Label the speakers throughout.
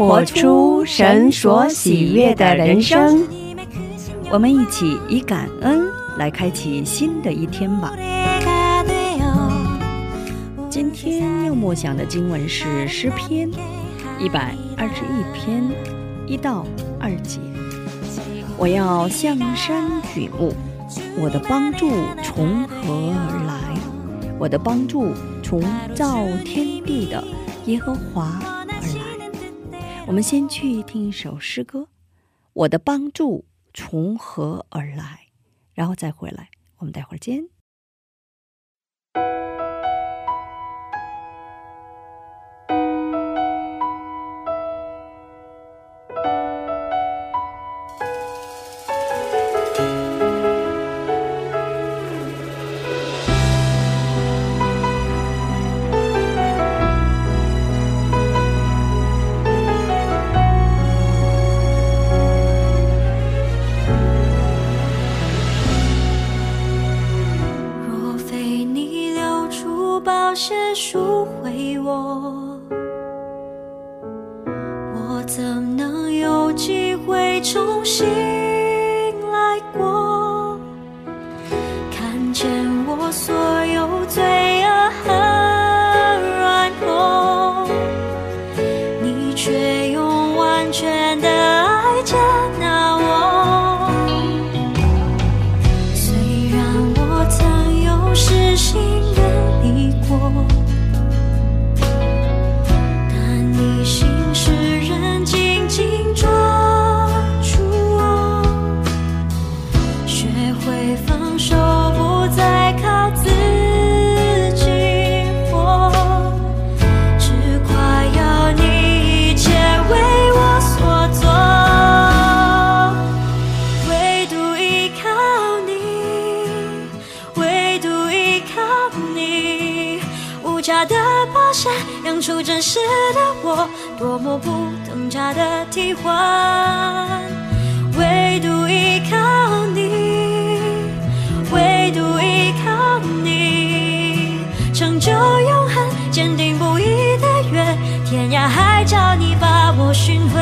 Speaker 1: 活出神所喜悦的人生。
Speaker 2: 我们一起以感恩来开启新的一天吧。今天要默想的经文是诗篇一百二十一篇一到二节。我要向山举目，我的帮助从何而来？我的帮助从造天地的耶和华。我们先去听一首诗歌，《我的帮助从何而来》，然后再回来。我们待会儿见。
Speaker 3: 多么不等价的替换。唯独依靠你，唯独依靠你，成就永恒，坚定不移的约，天涯海角你把我寻回，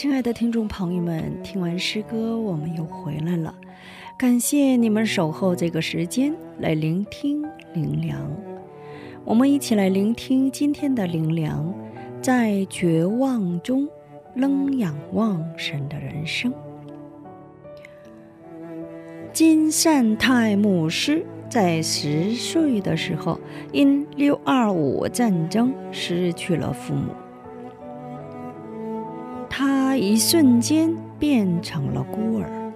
Speaker 3: 亲
Speaker 2: 爱的听众朋友们，听完诗歌，我们又回来了。感谢你们守候这个时间来聆听灵粮。我们一起来聆听今天的灵粮，在绝望中仍仰望神的人生。金善泰牧师在十岁的时候，因六二五战争失去了父母。一瞬间变成了孤儿，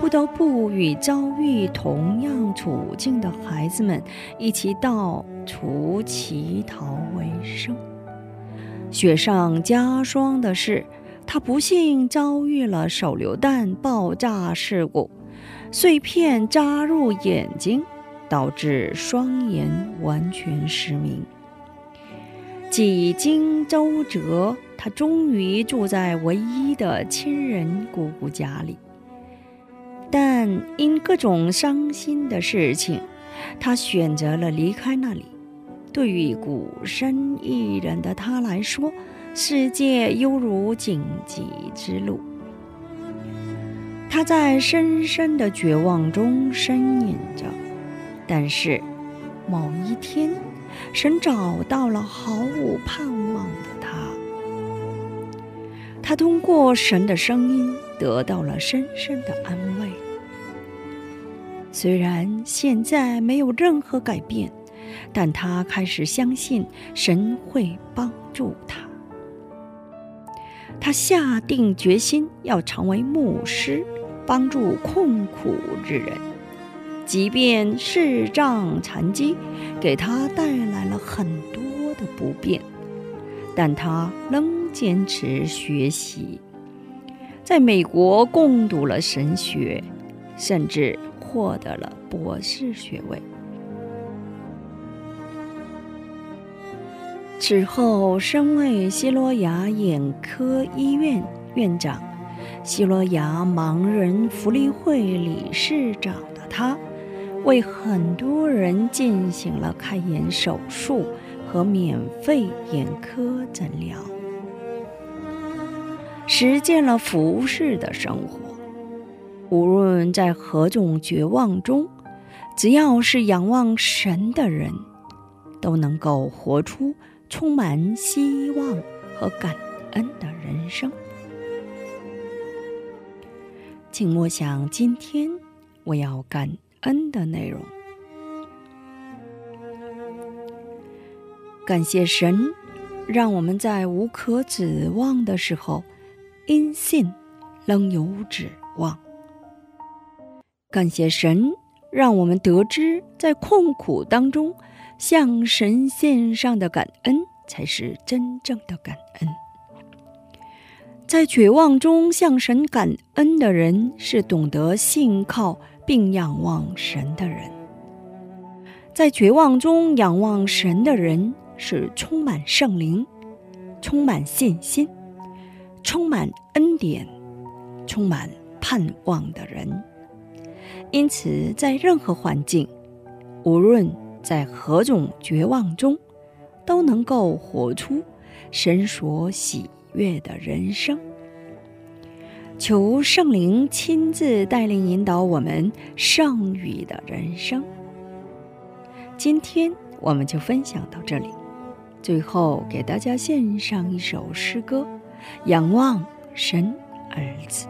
Speaker 2: 不得不与遭遇同样处境的孩子们一起到处乞讨为生。雪上加霜的是，他不幸遭遇了手榴弹爆炸事故，碎片扎入眼睛，导致双眼完全失明。几经周折。他终于住在唯一的亲人姑姑家里，但因各种伤心的事情，他选择了离开那里。对于孤身一人的他来说，世界犹如荆棘之路。他在深深的绝望中呻吟着，但是某一天，神找到了毫无盼望的。他他通过神的声音得到了深深的安慰。虽然现在没有任何改变，但他开始相信神会帮助他。他下定决心要成为牧师，帮助困苦之人，即便视障残疾给他带来了很多的不便，但他仍。坚持学习，在美国攻读了神学，甚至获得了博士学位。此后，身为西罗亚眼科医院院长、西罗亚盲人福利会理事长的他，为很多人进行了开眼手术和免费眼科诊疗。实践了服侍的生活，无论在何种绝望中，只要是仰望神的人，都能够活出充满希望和感恩的人生。请默想今天我要感恩的内容，感谢神，让我们在无可指望的时候。因信，仍有指望。感谢神，让我们得知，在困苦当中向神献上的感恩，才是真正的感恩。在绝望中向神感恩的人，是懂得信靠并仰望神的人。在绝望中仰望神的人，是充满圣灵、充满信心。充满恩典、充满盼望的人，因此在任何环境，无论在何种绝望中，都能够活出神所喜悦的人生。求圣灵亲自带领引导我们圣域的人生。今天我们就分享到这里，最后给大家献上一首诗歌。仰望神儿子，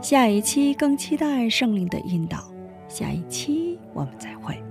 Speaker 2: 下一期更期待圣灵的引导。下一期我们再会。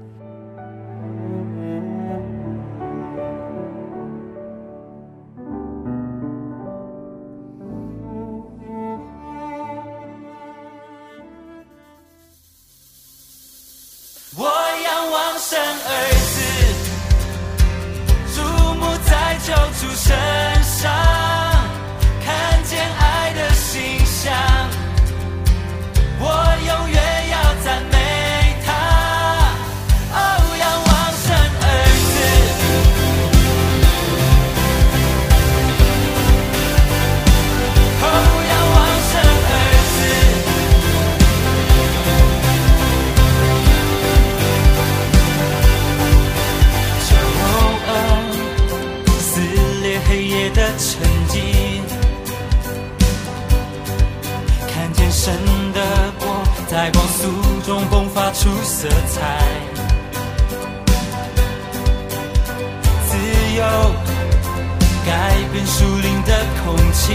Speaker 4: 树林的空气。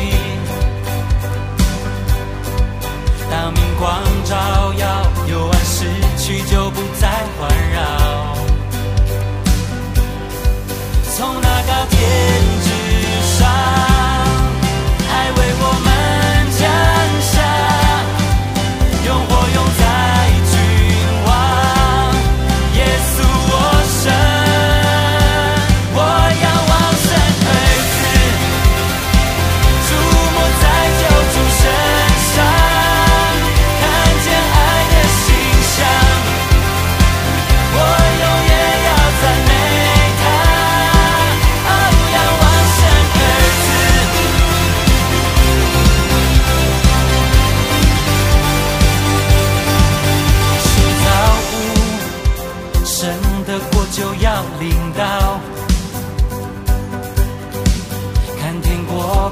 Speaker 4: 当明光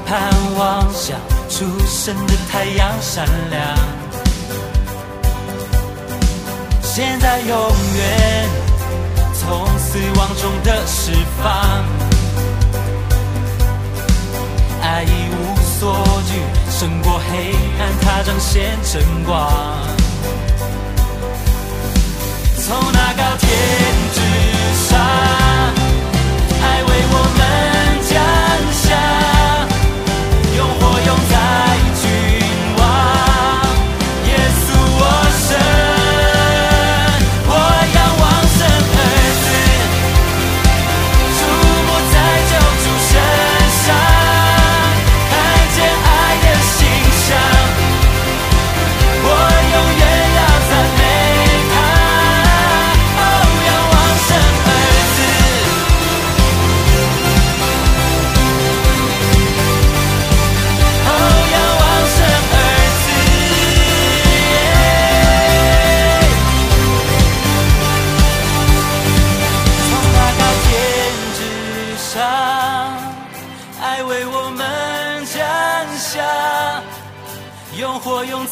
Speaker 4: 盼望像初升的太阳闪亮，现在永远从死亡中的释放，爱一无所惧，胜过黑暗，它彰显真光。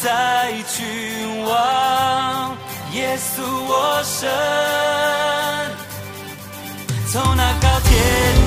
Speaker 4: 再去往耶稣我神从那高天